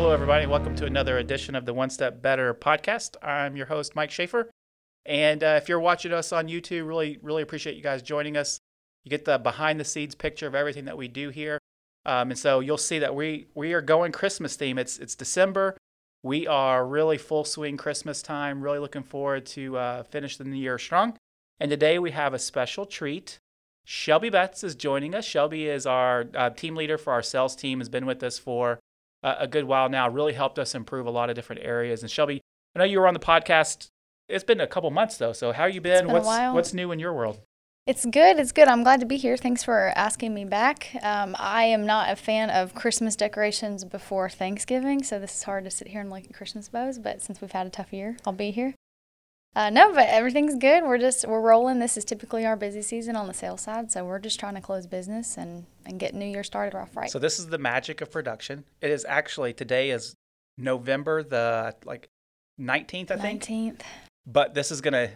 Hello, everybody. Welcome to another edition of the One Step Better podcast. I'm your host, Mike Schaefer. And uh, if you're watching us on YouTube, really, really appreciate you guys joining us. You get the behind the scenes picture of everything that we do here. Um, and so you'll see that we, we are going Christmas theme. It's, it's December. We are really full swing Christmas time. Really looking forward to uh, finish the new year strong. And today we have a special treat. Shelby Betts is joining us. Shelby is our uh, team leader for our sales team, has been with us for uh, a good while now, really helped us improve a lot of different areas. And Shelby, I know you were on the podcast. It's been a couple months though. So how you been? been a what's while. what's new in your world? It's good. It's good. I'm glad to be here. Thanks for asking me back. Um, I am not a fan of Christmas decorations before Thanksgiving, so this is hard to sit here and look at Christmas bows. But since we've had a tough year, I'll be here. Uh, no, but everything's good. We're just we're rolling. This is typically our busy season on the sales side, so we're just trying to close business and and get New Year started off right. So this is the magic of production. It is actually today is November the like 19th, I think. Nineteenth. But this is gonna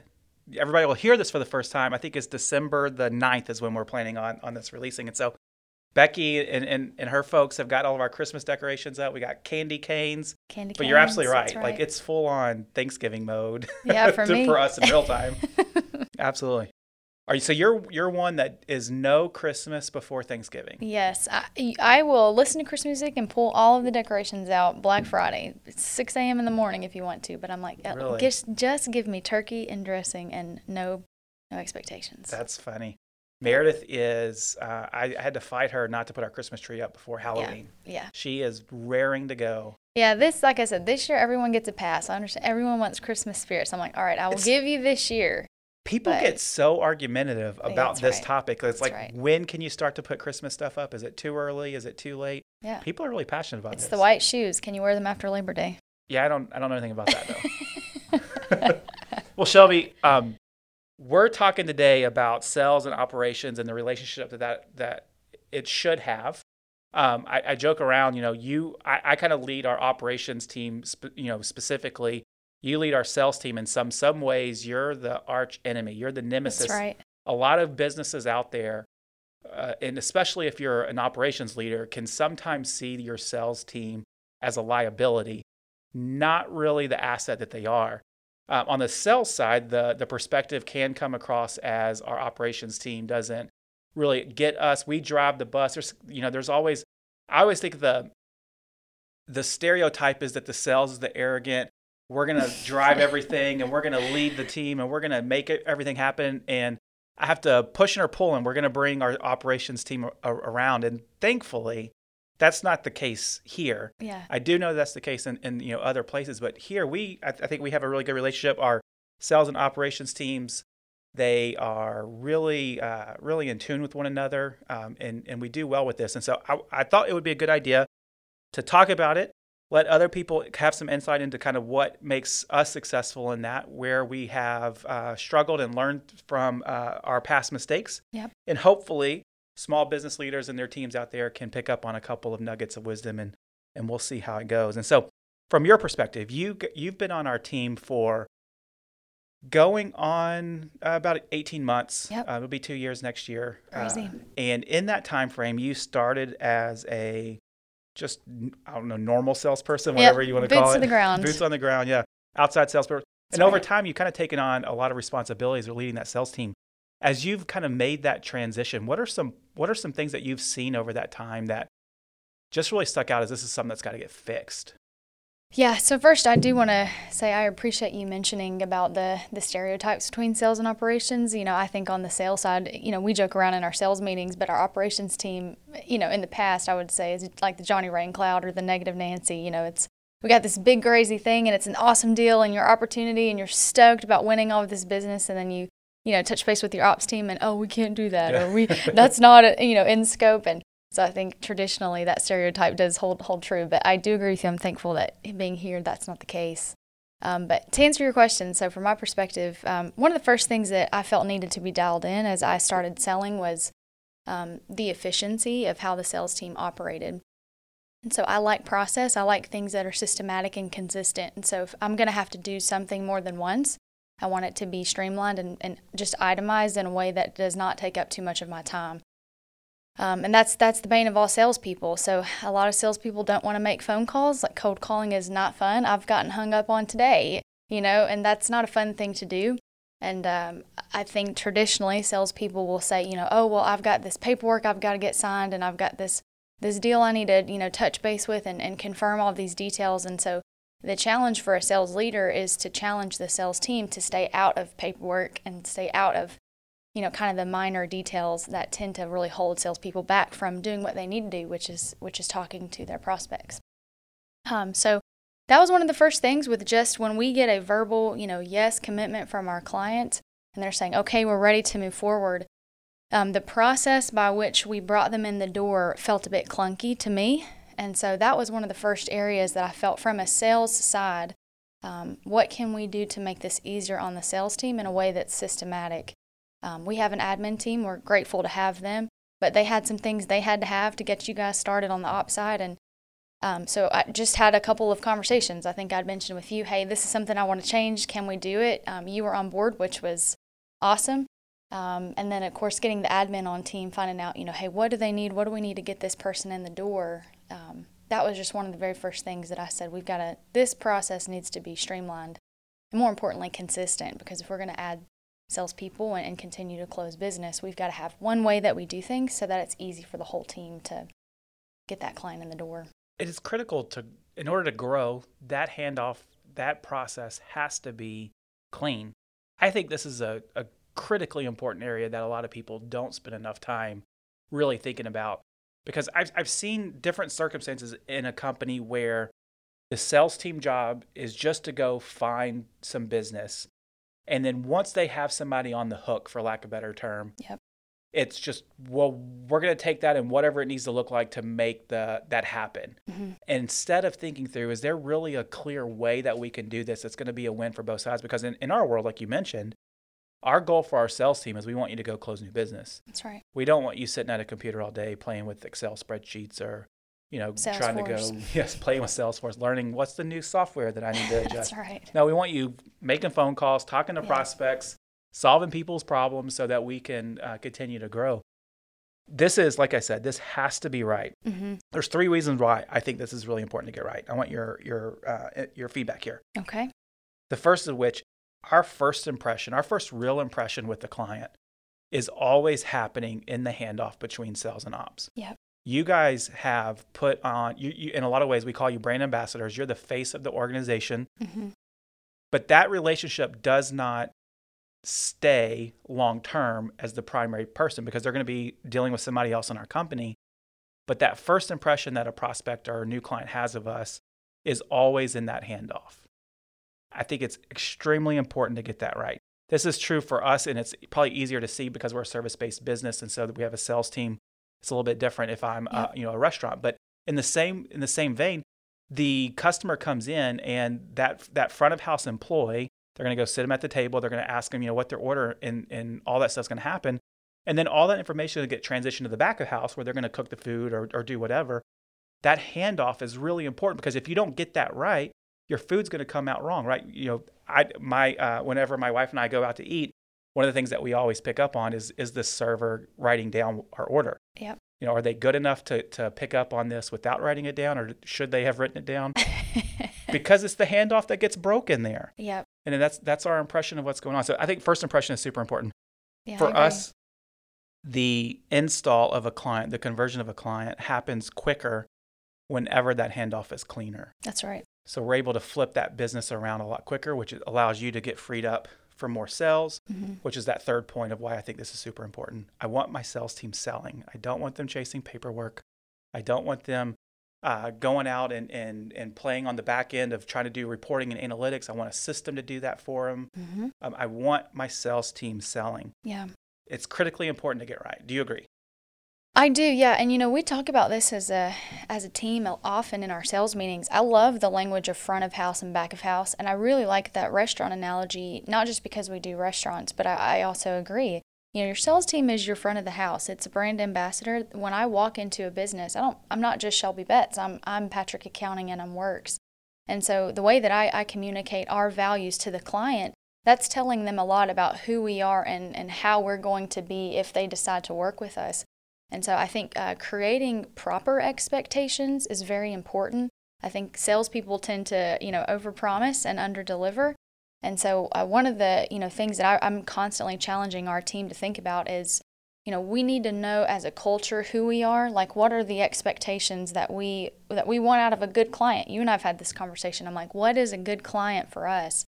everybody will hear this for the first time. I think it's December the 9th is when we're planning on on this releasing. And so Becky and, and, and her folks have got all of our Christmas decorations out. We got candy canes. Candy. But you're absolutely canes, right. Like it's full on Thanksgiving mode. Yeah, for me. for us in real time. absolutely. Are you so you're you're one that is no Christmas before Thanksgiving. Yes, I, I will listen to Christmas music and pull all of the decorations out Black Friday. It's 6 a.m. in the morning if you want to, but I'm like, uh, Really? just, just give me turkey and dressing and no no expectations. That's funny. Meredith is uh, I, I had to fight her not to put our Christmas tree up before Halloween. yeah. She is raring to go. Yeah, this, like I said, this year everyone gets a pass. I understand everyone wants Christmas spirit. So I'm like, all right, I will It's- give you this year. People But- get so argumentative about this right. topic. It's That's like, right. when can you start to put Christmas stuff up? Is it too early? Is it too late? Yeah. People are really passionate about this. It's this. the white shoes. Can you wear them after Labor Day? Yeah, I don't. I don't know anything about that though. well, Shelby, um, we're talking today about sales and operations and the relationship that that, that it should have. Um, I, I joke around, you know, you, I, I kind of lead our operations team, sp- you know, specifically. You lead our sales team in some some ways. You're the arch enemy. You're the nemesis. That's right. A lot of businesses out there, uh, and especially if you're an operations leader, can sometimes see your sales team as a liability, not really the asset that they are. Um, on the sales side, the the perspective can come across as our operations team doesn't really get us. We drive the bus. There's you know there's always I always think the the stereotype is that the sales is the arrogant. We're gonna drive everything and we're gonna lead the team and we're gonna make it, everything happen. And I have to push and or pull and we're gonna bring our operations team a- around. And thankfully, that's not the case here. Yeah. I do know that's the case in, in you know other places, but here we I, I think we have a really good relationship. Our sales and operations teams they are really uh, really in tune with one another, um, and and we do well with this. And so I, I thought it would be a good idea to talk about it, let other people have some insight into kind of what makes us successful in that, where we have uh, struggled and learned from uh, our past mistakes, Yep. and hopefully small business leaders and their teams out there can pick up on a couple of nuggets of wisdom and and we'll see how it goes. And so from your perspective, you you've been on our team for going on uh, about 18 months. Yep. Uh, it'll be 2 years next year. Crazy. Uh, and in that time frame, you started as a just I don't know normal salesperson, Yep. whatever you want to Boots call it. the ground. Boots on the ground, yeah. Outside salesperson. That's and over time, you've kind of taken on a lot of responsibilities of leading that sales team. As you've kind of made that transition, what are some what are some things that you've seen over that time that just really stuck out as this is something that's got to get fixed? Yeah, so first I do want to say I appreciate you mentioning about the the stereotypes between sales and operations. You know, I think on the sales side, you know, we joke around in our sales meetings, but our operations team, you know, in the past I would say is like the Johnny Rain Cloud or the negative Nancy, you know, it's we got this big crazy thing and it's an awesome deal and your opportunity and you're stoked about winning all of this business and then you you know touch base with your ops team and oh we can't do that or we that's not a, you know in scope and so I think traditionally that stereotype does hold hold true, but I do agree with you. I'm thankful that being here, that's not the case. Um, but to answer your question, so from my perspective, um, one of the first things that I felt needed to be dialed in as I started selling was um, the efficiency of how the sales team operated. And so I like process. I like things that are systematic and consistent. And so if I'm going to have to do something more than once, I want it to be streamlined and, and just itemized in a way that does not take up too much of my time. Um, and that's that's the bane of all salespeople. So a lot of salespeople don't want to make phone calls. Like cold calling is not fun. I've gotten hung up on today, you know, and that's not a fun thing to do. And um, I think traditionally salespeople will say, you know, oh well, I've got this paperwork I've got to get signed, and I've got this this deal I need to you know touch base with and, and confirm all these details. And so the challenge for a sales leader is to challenge the sales team to stay out of paperwork and stay out of you know, kind of the minor details that tend to really hold salespeople back from doing what they need to do, which is which is talking to their prospects. Um, so that was one of the first things with just when we get a verbal, you know, yes commitment from our client, and they're saying, okay, we're ready to move forward. Um, the process by which we brought them in the door felt a bit clunky to me, and so that was one of the first areas that I felt from a sales side. Um, what can we do to make this easier on the sales team in a way that's systematic? Um, we have an admin team. We're grateful to have them, but they had some things they had to have to get you guys started on the op side. And um, so I just had a couple of conversations. I think I'd mentioned with you, hey, this is something I want to change. Can we do it? Um, you were on board, which was awesome. Um, and then, of course, getting the admin on team, finding out, you know, hey, what do they need? What do we need to get this person in the door? Um, that was just one of the very first things that I said, we've got to, this process needs to be streamlined and more importantly, consistent because if we're going to add salespeople and, and continue to close business, we've got to have one way that we do things so that it's easy for the whole team to get that client in the door. It is critical to, in order to grow, that handoff, that process has to be clean. I think this is a, a critically important area that a lot of people don't spend enough time really thinking about because I've, I've seen different circumstances in a company where the sales team job is just to go find some business and then once they have somebody on the hook, for lack of a better term, yep. it's just, well, we're going to take that and whatever it needs to look like to make the that happen. Mm-hmm. Instead of thinking through, is there really a clear way that we can do this that's going to be a win for both sides? Because in, in our world, like you mentioned, our goal for our sales team is we want you to go close new business. That's right. We don't want you sitting at a computer all day playing with Excel spreadsheets or you know, Salesforce. trying to go, yes, playing with Salesforce, learning what's the new software that I need to adjust. That's right. No, we want you making phone calls, talking to yeah. prospects, solving people's problems so that we can uh, continue to grow. This is, like I said, this has to be right. Mm-hmm. There's three reasons why I think this is really important to get right. I want your your uh, your feedback here. Okay. The first of which, our first impression, our first real impression with the client, is always happening in the handoff between sales and ops. Yep. You guys have put on you, you, in a lot of ways we call you brand ambassadors. You're the face of the organization. Mm-hmm. but that relationship does not stay long term as the primary person because they're going to be dealing with somebody else in our company. But that first impression that a prospect or a new client has of us is always in that handoff i think it's extremely important to get that right this is true for us and it's probably easier to see because we're a service-based business and so we have a sales team it's a little bit different if I'm, uh, you know, a restaurant. But in the same in the same vein, the customer comes in and that that front of house employee, they're going to go sit them at the table. They're going to ask them, you know, what their order and and all that stuff's going to happen. And then all that information will get transitioned to the back of house where they're going to cook the food or, or do whatever. That handoff is really important because if you don't get that right, your food's going to come out wrong, right? You know, I my uh, whenever my wife and I go out to eat, one of the things that we always pick up on is is the server writing down our order. Yep. You know, are they good enough to to pick up on this without writing it down, or should they have written it down? because it's the handoff that gets broken there. Yep. And that's that's our impression of what's going on. So I think first impression is super important. Yeah, For us, the install of a client, the conversion of a client happens quicker whenever that handoff is cleaner. That's right. So we're able to flip that business around a lot quicker, which allows you to get freed up for more sales, mm-hmm. which is that third point of why I think this is super important. I want my sales team selling. I don't want them chasing paperwork. I don't want them uh, going out and, and, and playing on the back end of trying to do reporting and analytics. I want a system to do that for them. Mm-hmm. Um, I want my sales team selling. Yeah. It's critically important to get right. Do you agree? I do, yeah. And you know, we talk about this as a as a team often in our sales meetings. I love the language of front of house and back of house, and I really like that restaurant analogy. Not just because we do restaurants, but I, I also agree. You know, your sales team is your front of the house. It's a brand ambassador. When I walk into a business, I don't. I'm not just Shelby Betts. I'm I'm Patrick Accounting and I'm Works. And so the way that I, I communicate our values to the client, that's telling them a lot about who we are and, and how we're going to be if they decide to work with us. And so I think uh, creating proper expectations is very important. I think salespeople tend to, you know, overpromise and underdeliver. And so uh, one of the, you know, things that I, I'm constantly challenging our team to think about is, you know, we need to know as a culture who we are. Like, what are the expectations that we that we want out of a good client? You and I've had this conversation. I'm like, what is a good client for us?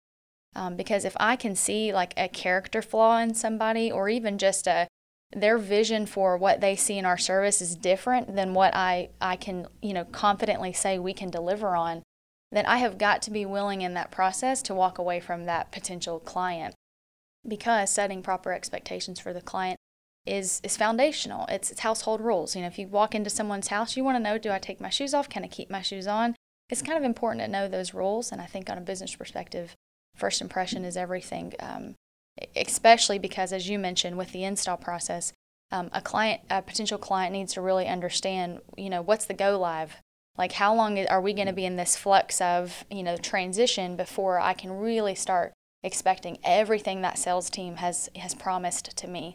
Um, because if I can see like a character flaw in somebody, or even just a their vision for what they see in our service is different than what I, I can, you know, confidently say we can deliver on, then I have got to be willing in that process to walk away from that potential client. Because setting proper expectations for the client is is foundational. It's, it's household rules. You know, if you walk into someone's house, you want to know, do I take my shoes off? Can I keep my shoes on? It's kind of important to know those rules. And I think on a business perspective, first impression is everything. Um, especially because, as you mentioned, with the install process, um, a client, a potential client needs to really understand, you know, what's the go live? Like, how long are we going to be in this flux of, you know, transition before I can really start expecting everything that sales team has has promised to me?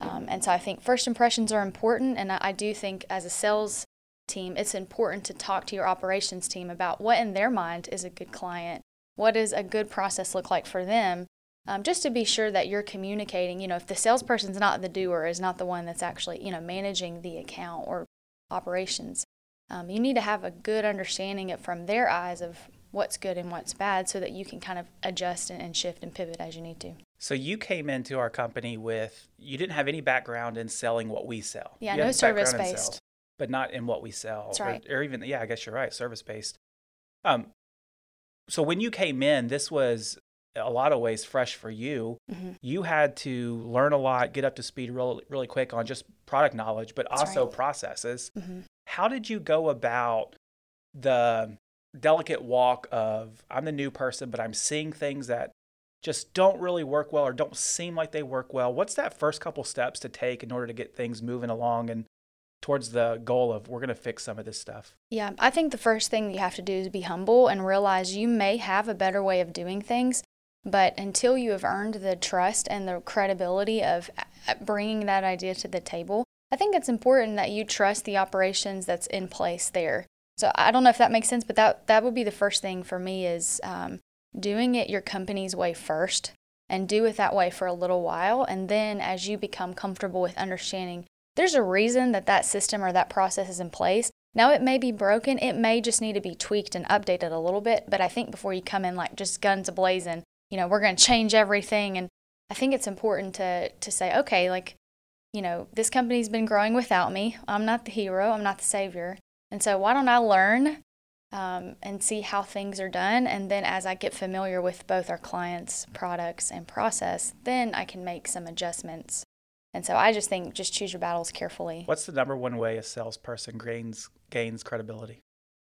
Um, and so I think first impressions are important, and I, I do think as a sales team, it's important to talk to your operations team about what in their mind is a good client. What does a good process look like for them? Um, just to be sure that you're communicating. You know, if the salesperson's not the doer, is not the one that's actually, you know, managing the account or operations, um, you need to have a good understanding of, from their eyes of what's good and what's bad so that you can kind of adjust and, and shift and pivot as you need to. So you came into our company with you didn't have any background in selling what we sell. Yeah, you no service based. But not in what we sell. That's right. Or, or, even yeah, I guess you're right, service based. Um, so when you came in, this was a lot of ways fresh for you. Mm-hmm. You had to learn a lot, get up to speed really, really quick on just product knowledge, but That's also right. processes. Mm-hmm. How did you go about the delicate walk of I'm the new person, but I'm seeing things that just don't really work well or don't seem like they work well? What's that first couple steps to take in order to get things moving along and towards the goal of we're going to fix some of this stuff? Yeah, I think the first thing you have to do is be humble and realize you may have a better way of doing things, but until you have earned the trust and the credibility of uh, bringing that idea to the table, I think it's important that you trust the operations that's in place there. So I don't know if that makes sense, but that that would be the first thing for me is um, doing it your company's way first, and do it that way for a little while, and then as you become comfortable with understanding, there's a reason that that system or that process is in place. Now it may be broken, it may just need to be tweaked and updated a little bit, but I think before you come in like just guns ablazing you know, we're going to change everything. And I think it's important to, to say, okay, like, you know, this company's been growing without me. I'm not the hero, I'm not the savior. And so why don't I learn um, and see how things are done? And then as I get familiar with both our clients' products and process, then I can make some adjustments. And so I just think just choose your battles carefully. What's the number one way a salesperson gains gains credibility?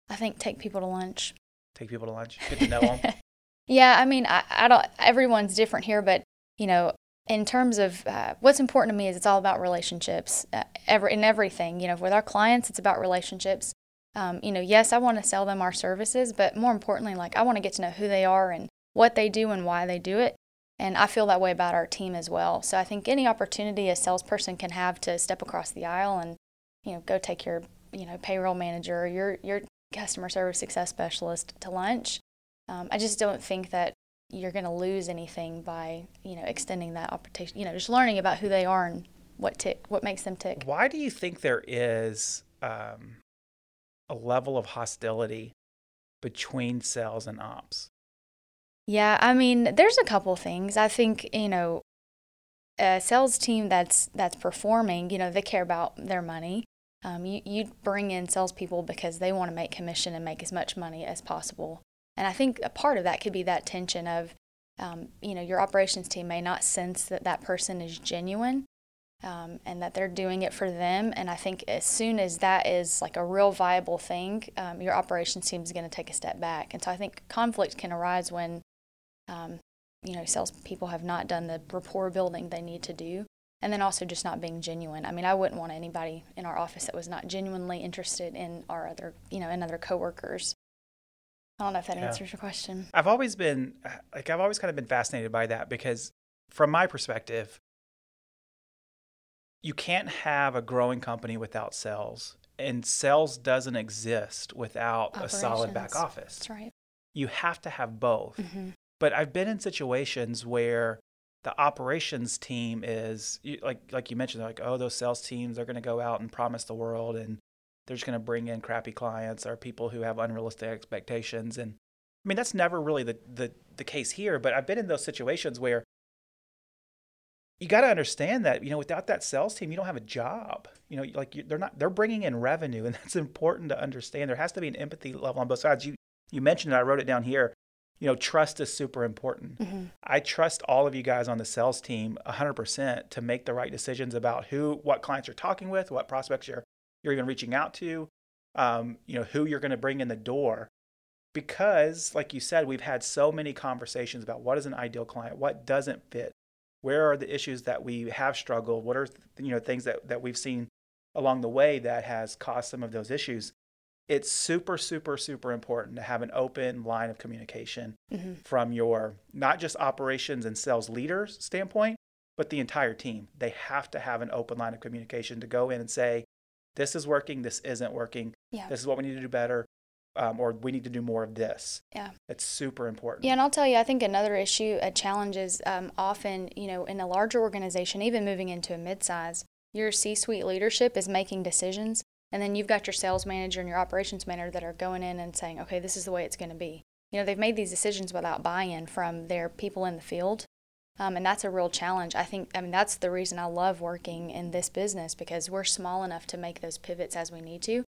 I think take people to lunch. Take people to lunch. Get to know them. Yeah, I mean, I, I don't. Everyone's different here, but you know, in terms of uh, what's important to me is it's all about relationships. Uh, in everything, you know, with our clients, it's about relationships. Um, you know, yes, I want to sell them our services, but more importantly, like I want to get to know who they are and what they do and why they do it. And I feel that way about our team as well. So I think any opportunity a salesperson can have to step across the aisle and, you know, go take your, you know, payroll manager or your your customer service success specialist to lunch um, I just don't think that you're going to lose anything by you know extending that opportunity. You know, just learning about who they are and what tick, what makes them tick. Why do you think there is um, a level of hostility between sales and ops? Yeah, I mean, there's a couple things. I think you know, a sales team that's that's performing, you know, they care about their money. Um, you you bring in salespeople because they want to make commission and make as much money as possible. And I think a part of that could be that tension of, um, you know, your operations team may not sense that that person is genuine um, and that they're doing it for them. And I think as soon as that is like a real viable thing, um, your operations team is going to take a step back. And so I think conflict can arise when, um, you know, salespeople have not done the rapport building they need to do. And then also just not being genuine. I mean, I wouldn't want anybody in our office that was not genuinely interested in our other, you know, in other coworkers. I don't know if that yeah. answers your question. I've always been like I've always kind of been fascinated by that because from my perspective you can't have a growing company without sales, and sales doesn't exist without a solid back office. That's right. You have to have both. Mm-hmm. But I've been in situations where the operations team is like like you mentioned, like oh those sales teams are going to go out and promise the world, and they're just going to bring in crappy clients or people who have unrealistic expectations. And I mean that's never really the the the case here. But I've been in those situations where you got to understand that you know without that sales team you don't have a job you know like you, they're not they're bringing in revenue and that's important to understand there has to be an empathy level on both sides you you mentioned it i wrote it down here you know trust is super important mm-hmm. i trust all of you guys on the sales team 100% to make the right decisions about who what clients you're talking with what prospects you're you're even reaching out to um, you know who you're going to bring in the door. Because like you said we've had so many conversations about what is an ideal client what doesn't fit where are the issues that we have struggled what are you know things that, that we've seen along the way that has caused some of those issues. It's super super super important to have an open line of communication mm-hmm. from your not just operations and sales leaders standpoint but the entire team. They have to have an open line of communication to go in and say this is working this isn't working yeah. this is what we need to do better um, or we need to do more of this. Yeah. It's super important. Yeah, and I'll tell you, I think another issue, a challenge is um, often, you know, in a larger organization, even moving into a midsize, your C suite leadership is making decisions. And then you've got your sales manager and your operations manager that are going in and saying, okay, this is the way it's going to be. You know, they've made these decisions without buy in from their people in the field. Um, and that's a real challenge. I think, I mean, that's the reason I love working in this business because we're small enough to make those pivots as we need to.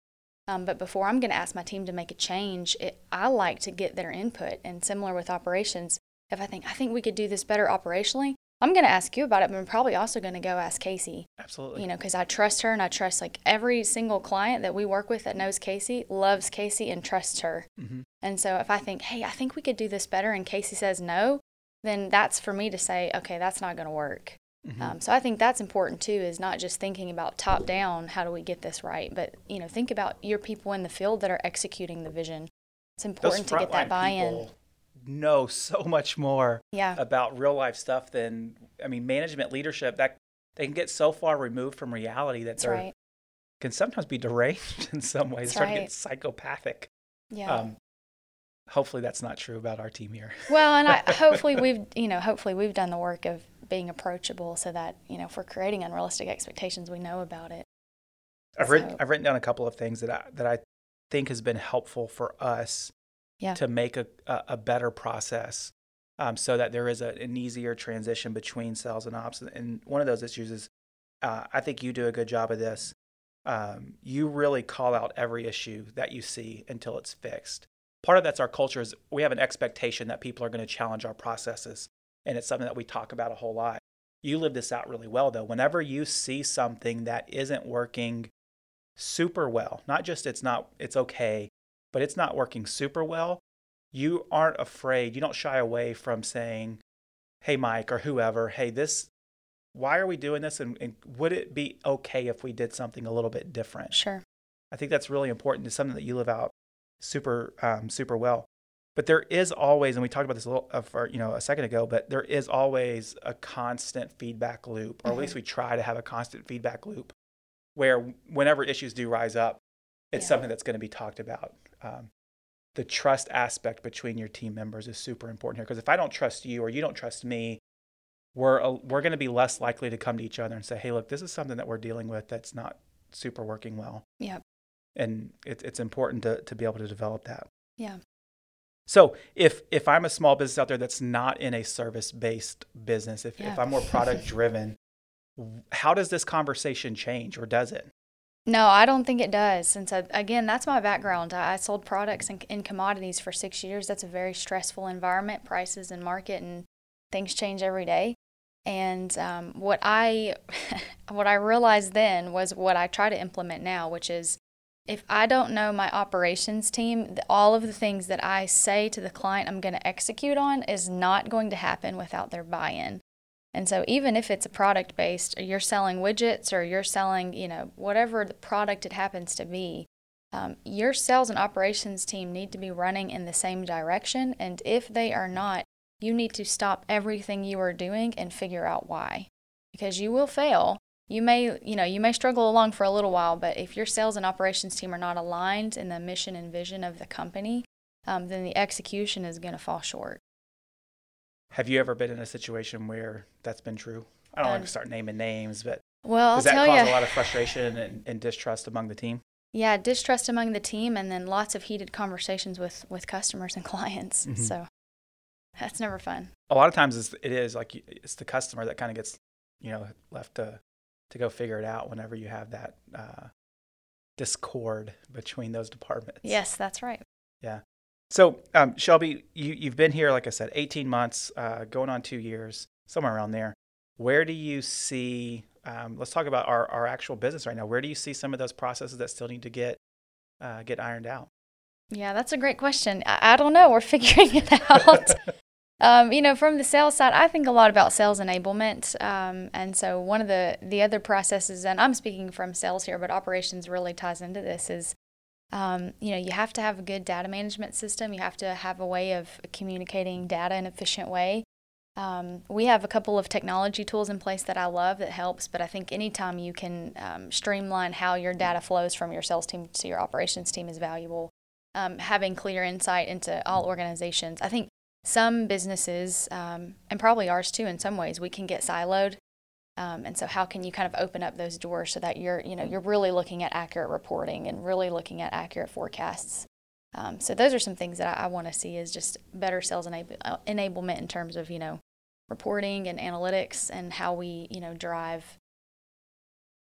Um, but before I'm going to ask my team to make a change, it, I like to get their input. And similar with operations, if I think I think we could do this better operationally, I'm going to ask you about it, but I'm probably also going to go ask Casey. Absolutely. You know, because I trust her and I trust like every single client that we work with that knows Casey loves Casey and trusts her. Mm-hmm. And so if I think, hey, I think we could do this better, and Casey says no, then that's for me to say, okay, that's not going to work. Mm-hmm. Um, so I think that's important too. Is not just thinking about top down, how do we get this right, but you know, think about your people in the field that are executing the vision. It's important to get that buy-in. Know so much more yeah. about real life stuff than I mean, management leadership. That they can get so far removed from reality that they right. can sometimes be deranged in some ways. That's Start right. to get psychopathic. Yeah. Um, hopefully, that's not true about our team here. well, and I, hopefully we've you know hopefully we've done the work of being approachable so that you know if we're creating unrealistic expectations we know about it i've so, written i've written down a couple of things that i that i think has been helpful for us yeah. to make a, a, a better process um, so that there is a, an easier transition between sales and ops and one of those issues is uh, i think you do a good job of this um, you really call out every issue that you see until it's fixed part of that's our culture is we have an expectation that people are going to challenge our processes and it's something that we talk about a whole lot. You live this out really well, though. Whenever you see something that isn't working super well, not just it's not, it's okay, but it's not working super well, you aren't afraid, you don't shy away from saying, hey, Mike, or whoever, hey, this, why are we doing this? And, and would it be okay if we did something a little bit different? Sure. I think that's really important. It's something that you live out super, um, super well. But there is always, and we talked about this a little, uh, for, you know, a second ago, but there is always a constant feedback loop, or mm-hmm. at least we try to have a constant feedback loop, where whenever issues do rise up, it's yeah. something that's going to be talked about. Um, the trust aspect between your team members is super important here because if I don't trust you or you don't trust me, we're we're going to be less likely to come to each other and say, "Hey, look, this is something that we're dealing with that's not super working well." Yeah. And it, it's important to to be able to develop that. Yeah. So if if I'm a small business out there that's not in a service based business, if, yeah. if I'm more product driven, how does this conversation change or does it? No, I don't think it does. Since I, again, that's my background. I, I sold products and, and commodities for six years. That's a very stressful environment, prices and market, and things change every day. And um, what I what I realized then was what I try to implement now, which is if I don't know my operations team, all of the things that I say to the client I'm going to execute on is not going to happen without their buy in. And so, even if it's a product based, you're selling widgets or you're selling, you know, whatever the product it happens to be, um, your sales and operations team need to be running in the same direction. And if they are not, you need to stop everything you are doing and figure out why. Because you will fail you may you know you may struggle along for a little while but if your sales and operations team are not aligned in the mission and vision of the company um, then the execution is going to fall short. Have you ever been in a situation where that's been true? I don't um, want to start naming names but well does that cause you, a lot of frustration and, and distrust among the team? Yeah distrust among the team and then lots of heated conversations with with customers and clients mm-hmm. so that's never fun. A lot of times it's, it is like it's the customer that kind of gets you know left to to go figure it out whenever you have that uh, discord between those departments. Yes, that's right. Yeah. So, um, Shelby, you, you've been here, like I said, 18 months, uh, going on two years, somewhere around there. Where do you see, um, let's talk about our, our actual business right now. Where do you see some of those processes that still need to get, uh, get ironed out? Yeah, that's a great question. I, I don't know. We're figuring it out. Um, you know, from the sales side, I think a lot about sales enablement. Um, and so one of the the other processes, and I'm speaking from sales here, but operations really ties into this, is um, you know you have to have a good data management system. You have to have a way of communicating data in an efficient way. Um, we have a couple of technology tools in place that I love that helps, but I think anytime you can um, streamline how your data flows from your sales team to your operations team is valuable. Um, having clear insight into all organizations. I think some businesses, um, and probably ours too, in some ways, we can get siloed. Um, and so, how can you kind of open up those doors so that you're, you know, you're really looking at accurate reporting and really looking at accurate forecasts? Um, so, those are some things that I, I want to see is just better sales enab- uh, enablement in terms of, you know, reporting and analytics and how we, you know, drive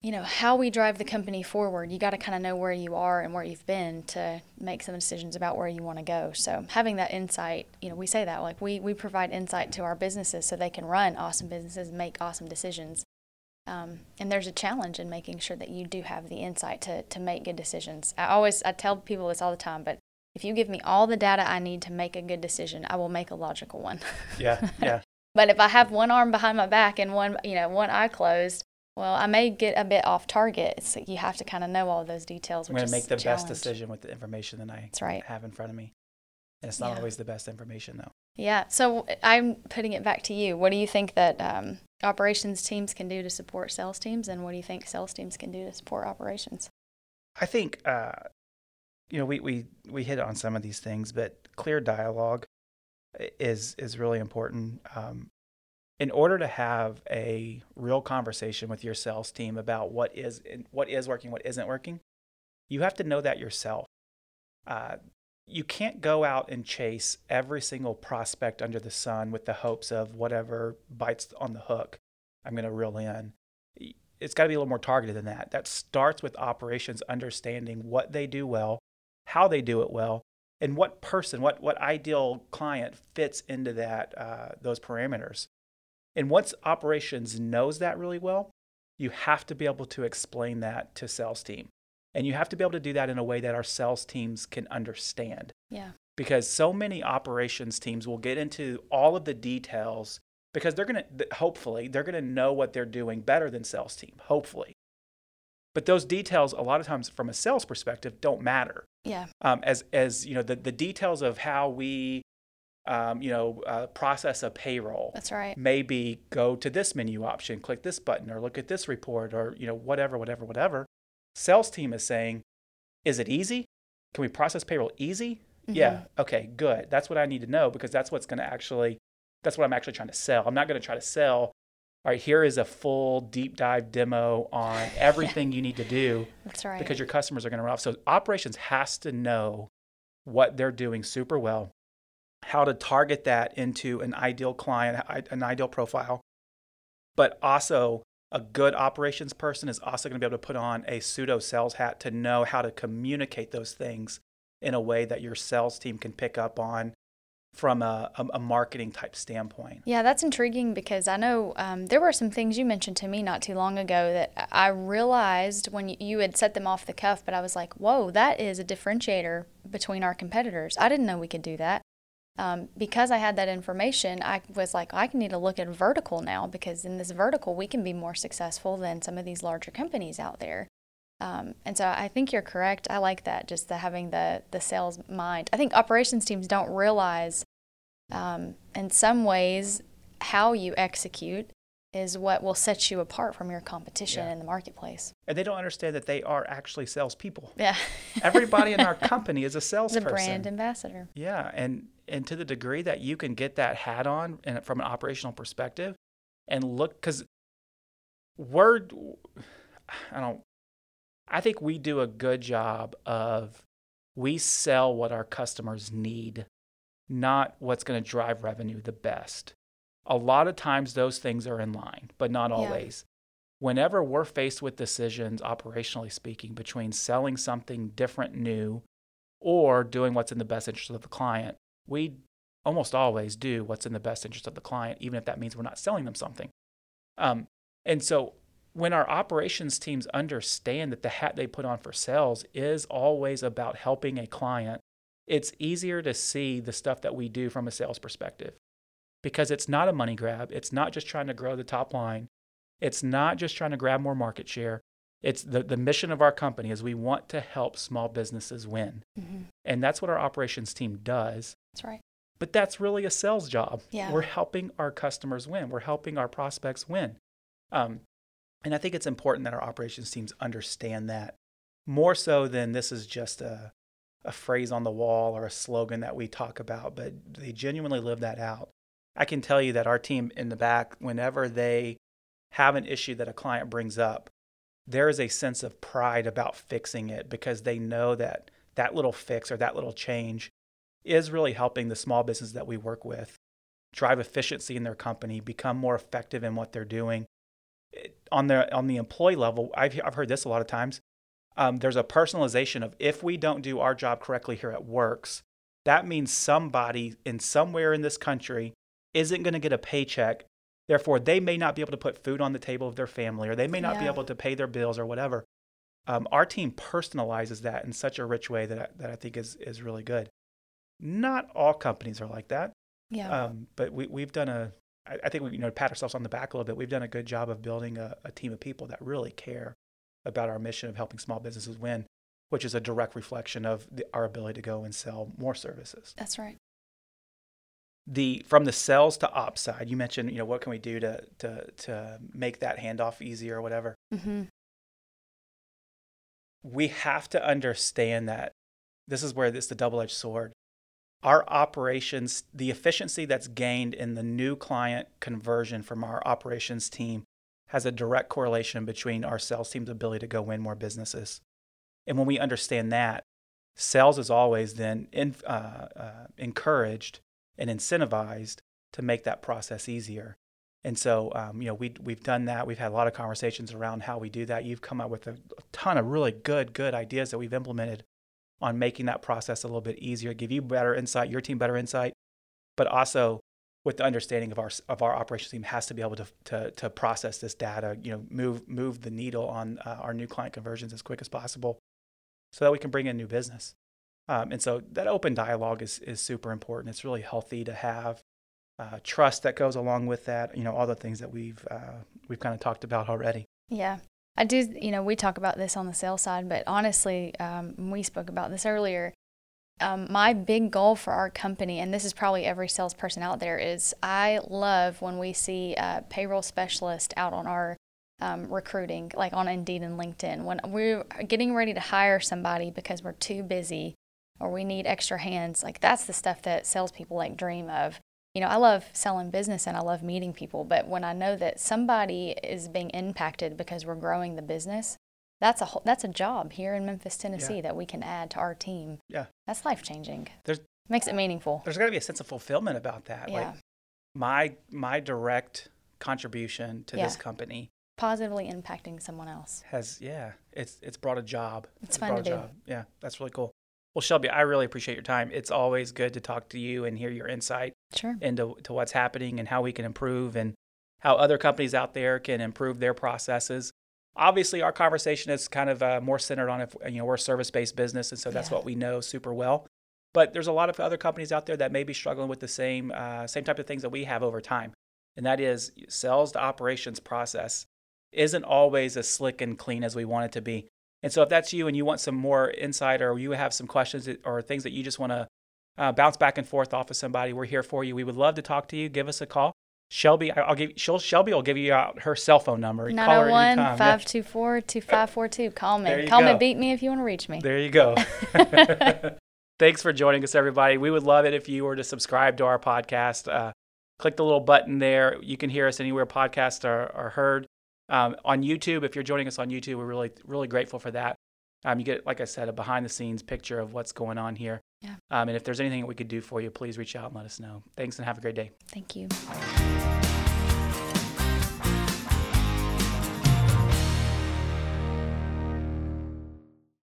you know how we drive the company forward you got to kind of know where you are and where you've been to make some decisions about where you want to go. So having that insight you know we say that like we we provide insight to our businesses so they can run awesome businesses and make awesome decisions. Um, and there's a challenge in making sure that you do have the insight to to make good decisions. I always i tell people this all the time but if you give me all the data i need to make a good decision i will make a logical one. Yeah yeah. But if i have one arm behind my back and one you know one eye closed well, I may get a bit off target. It's, you have to kind of know all of those details. I'm going to make the best decision with the information that I right. have in front of me. And it's not yeah. always the best information, though. Yeah. So I'm putting it back to you. What do you think that um, operations teams can do to support sales teams, and what do you think sales teams can do to support operations? I think, uh, you know, we, we, we hit on some of these things, but clear dialogue is is really important. Um, in order to have a real conversation with your sales team about what is what is working, what isn't working, you have to know that yourself. Uh, you can't go out and chase every single prospect under the sun with the hopes of whatever bites on the hook I'm going to reel in. It's got to be a little more targeted than that. That starts with operations understanding what they do well, how they do it well, and what person, what what ideal client fits into that uh, those parameters. And once operations knows that really well, you have to be able to explain that to sales team. And you have to be able to do that in a way that our sales teams can understand. Yeah. Because so many operations teams will get into all of the details because they're going to hopefully they're going to know what they're doing better than sales team, hopefully. But those details a lot of times from a sales perspective don't matter. Yeah. Um, as as you know the the details of how we um, you know, uh, process a payroll. That's right. Maybe go to this menu option, click this button, or look at this report, or you know, whatever, whatever, whatever. Sales team is saying, is it easy? Can we process payroll easy? Mm-hmm. Yeah. Okay. Good. That's what I need to know because that's what's going to actually, that's what I'm actually trying to sell. I'm not going to try to sell. All right, here is a full deep dive demo on everything you need to do. That's right. Because your customers are going to run off. So operations has to know what they're doing super well how to target that into an ideal client, an ideal profile. But also, a good operations person is also going to be able to put on a pseudo sales hat to know how to communicate those things in a way that your sales team can pick up on from a, a, marketing type standpoint. Yeah, that's intriguing because I know um, there were some things you mentioned to me not too long ago that I realized when you had set them off the cuff, but I was like, whoa, that is a differentiator between our competitors. I didn't know we could do that um, because I had that information, I was like, I need to look at vertical now because in this vertical, we can be more successful than some of these larger companies out there. Um, and so I think you're correct. I like that, just the having the the sales mind. I think operations teams don't realize, um, in some ways, how you execute is what will set you apart from your competition Yeah. in the marketplace. And they don't understand that they are actually salespeople. Yeah. Everybody in our company is a It's a salesperson. brand ambassador. Yeah, and and to the degree that you can get that hat on and from an operational perspective, and look because we're, I don't, I think we do a good job of we sell what our customers need, not what's going to drive revenue the best. A lot of times those things are in line, but not Yeah. always. Whenever we're faced with decisions, operationally speaking, between selling something different, new, or doing what's in the best interest of the client, we almost always do what's in the best interest of the client, even if that means we're not selling them something. Um, and so when our operations teams understand that the hat they put on for sales is always about helping a client, it's easier to see the stuff that we do from a sales perspective because it's not a money grab. It's not just trying to grow the top line. It's not just trying to grab more market share. It's the, the mission of our company is we want to help small businesses win. hmm And that's what our operations team does. That's right. But that's really a sales job. Yeah. We're helping our customers win. We're helping our prospects win. Um, and I think it's important that our operations teams understand that more so than this is just a, a phrase on the wall or a slogan that we talk about, but they genuinely live that out. I can tell you that our team in the back, whenever they have an issue that a client brings up, there is a sense of pride about fixing it because they know that that little fix or that little change is really helping the small business that we work with drive efficiency in their company, become more effective in what they're doing. It- On the on the employee level, I've I've heard this a lot of times. Um, there's a personalization of if we don't do our job correctly here at Works, that means somebody in somewhere in this country isn't going to get a paycheck. Therefore, they may not be able to put food on the table of their family, or they may not be able to pay their bills or whatever. Um, our team personalizes that in such a rich way that I, that I think is is really good. Not all companies are like that, Yeah. um, but we we've done a. I, I think we you know pat ourselves on the back a little bit. We've done a good job of building a, a team of people that really care about our mission of helping small businesses win, which is a direct reflection of the, our ability to go and sell more services. That's right. The from the sales to ops side, you mentioned you know what can we do to to to make that handoff easier or whatever. hmm we have to understand that this is where it's the double edged sword. Our operations, the efficiency that's gained in the new client conversion from our operations team has a direct correlation between our sales team's ability to go win more businesses. And when we understand that, sales is always then in, uh, uh, encouraged and incentivized to make that process easier. And so, um, you know, we, we've done that. We've had a lot of conversations around how we do that. You've come up with a, ton of really good, good ideas that we've implemented on making that process a little bit easier, give you better insight, your team better insight, but also with the understanding of our of our operations team has to be able to to, to process this data, you know, move move the needle on uh, our new client conversions as quick as possible, so that we can bring in new business. Um, and so that open dialogue is is super important. It's really healthy to have uh, trust that goes along with that. You know, all the things that we've uh, we've kind of talked about already. Yeah. I do, you know, we talk about this on the sales side, but honestly, um, we spoke about this earlier. Um, my big goal for our company, and this is probably every salesperson out there, is I love when we see a payroll specialist out on our um, recruiting, like on Indeed and LinkedIn. When we're getting ready to hire somebody because we're too busy or we need extra hands, like that's the stuff that salespeople like dream of you know, I love selling business and I love meeting people, but when I know that somebody is being impacted because we're growing the business, that's a whole, that's a job here in Memphis, Tennessee that we can add to our team. Yeah. That's life changing. There's- makes it meaningful. There's got to be a sense of fulfillment about that. Yeah. Like my my direct contribution to this company Positively impacting someone else. has yeah, it's it's brought a job. It's fun to a do. job. Yeah, that's really cool. Well, Shelby, I really appreciate your time. It's always good to talk to you and hear your insight Sure. into to what's happening and how we can improve and how other companies out there can improve their processes. Obviously, our conversation is kind of uh, more centered on if you know we're a service-based business, and so that's Yeah. what we know super well. But there's a lot of other companies out there that may be struggling with the same uh, same type of things that we have over time, and that is sales to operations process isn't always as slick and clean as we want it to be. And so, if that's you and you want some more insight, or you have some questions that- or things that you just want to uh, bounce back and forth off of somebody, we're here for you. We would love to talk to you. Give us a call. Shelby, I'll give she'll Shelby will give you out her cell phone number. Call her 901 anytime. 524 2542. Call me. Call me, beat me if you want to reach me. There you go. Thanks for joining us, everybody. We would love it if you were to subscribe to our podcast. Uh, click the little button there. You can hear us anywhere podcasts are, are heard. Um, on YouTube, if you're joining us on YouTube, we're really, really grateful for that. Um, you get, like I said, a behind the scenes picture of what's going on here. Yeah. Um, and if there's anything that we could do for you, please reach out and let us know. Thanks and have a great day. Thank you.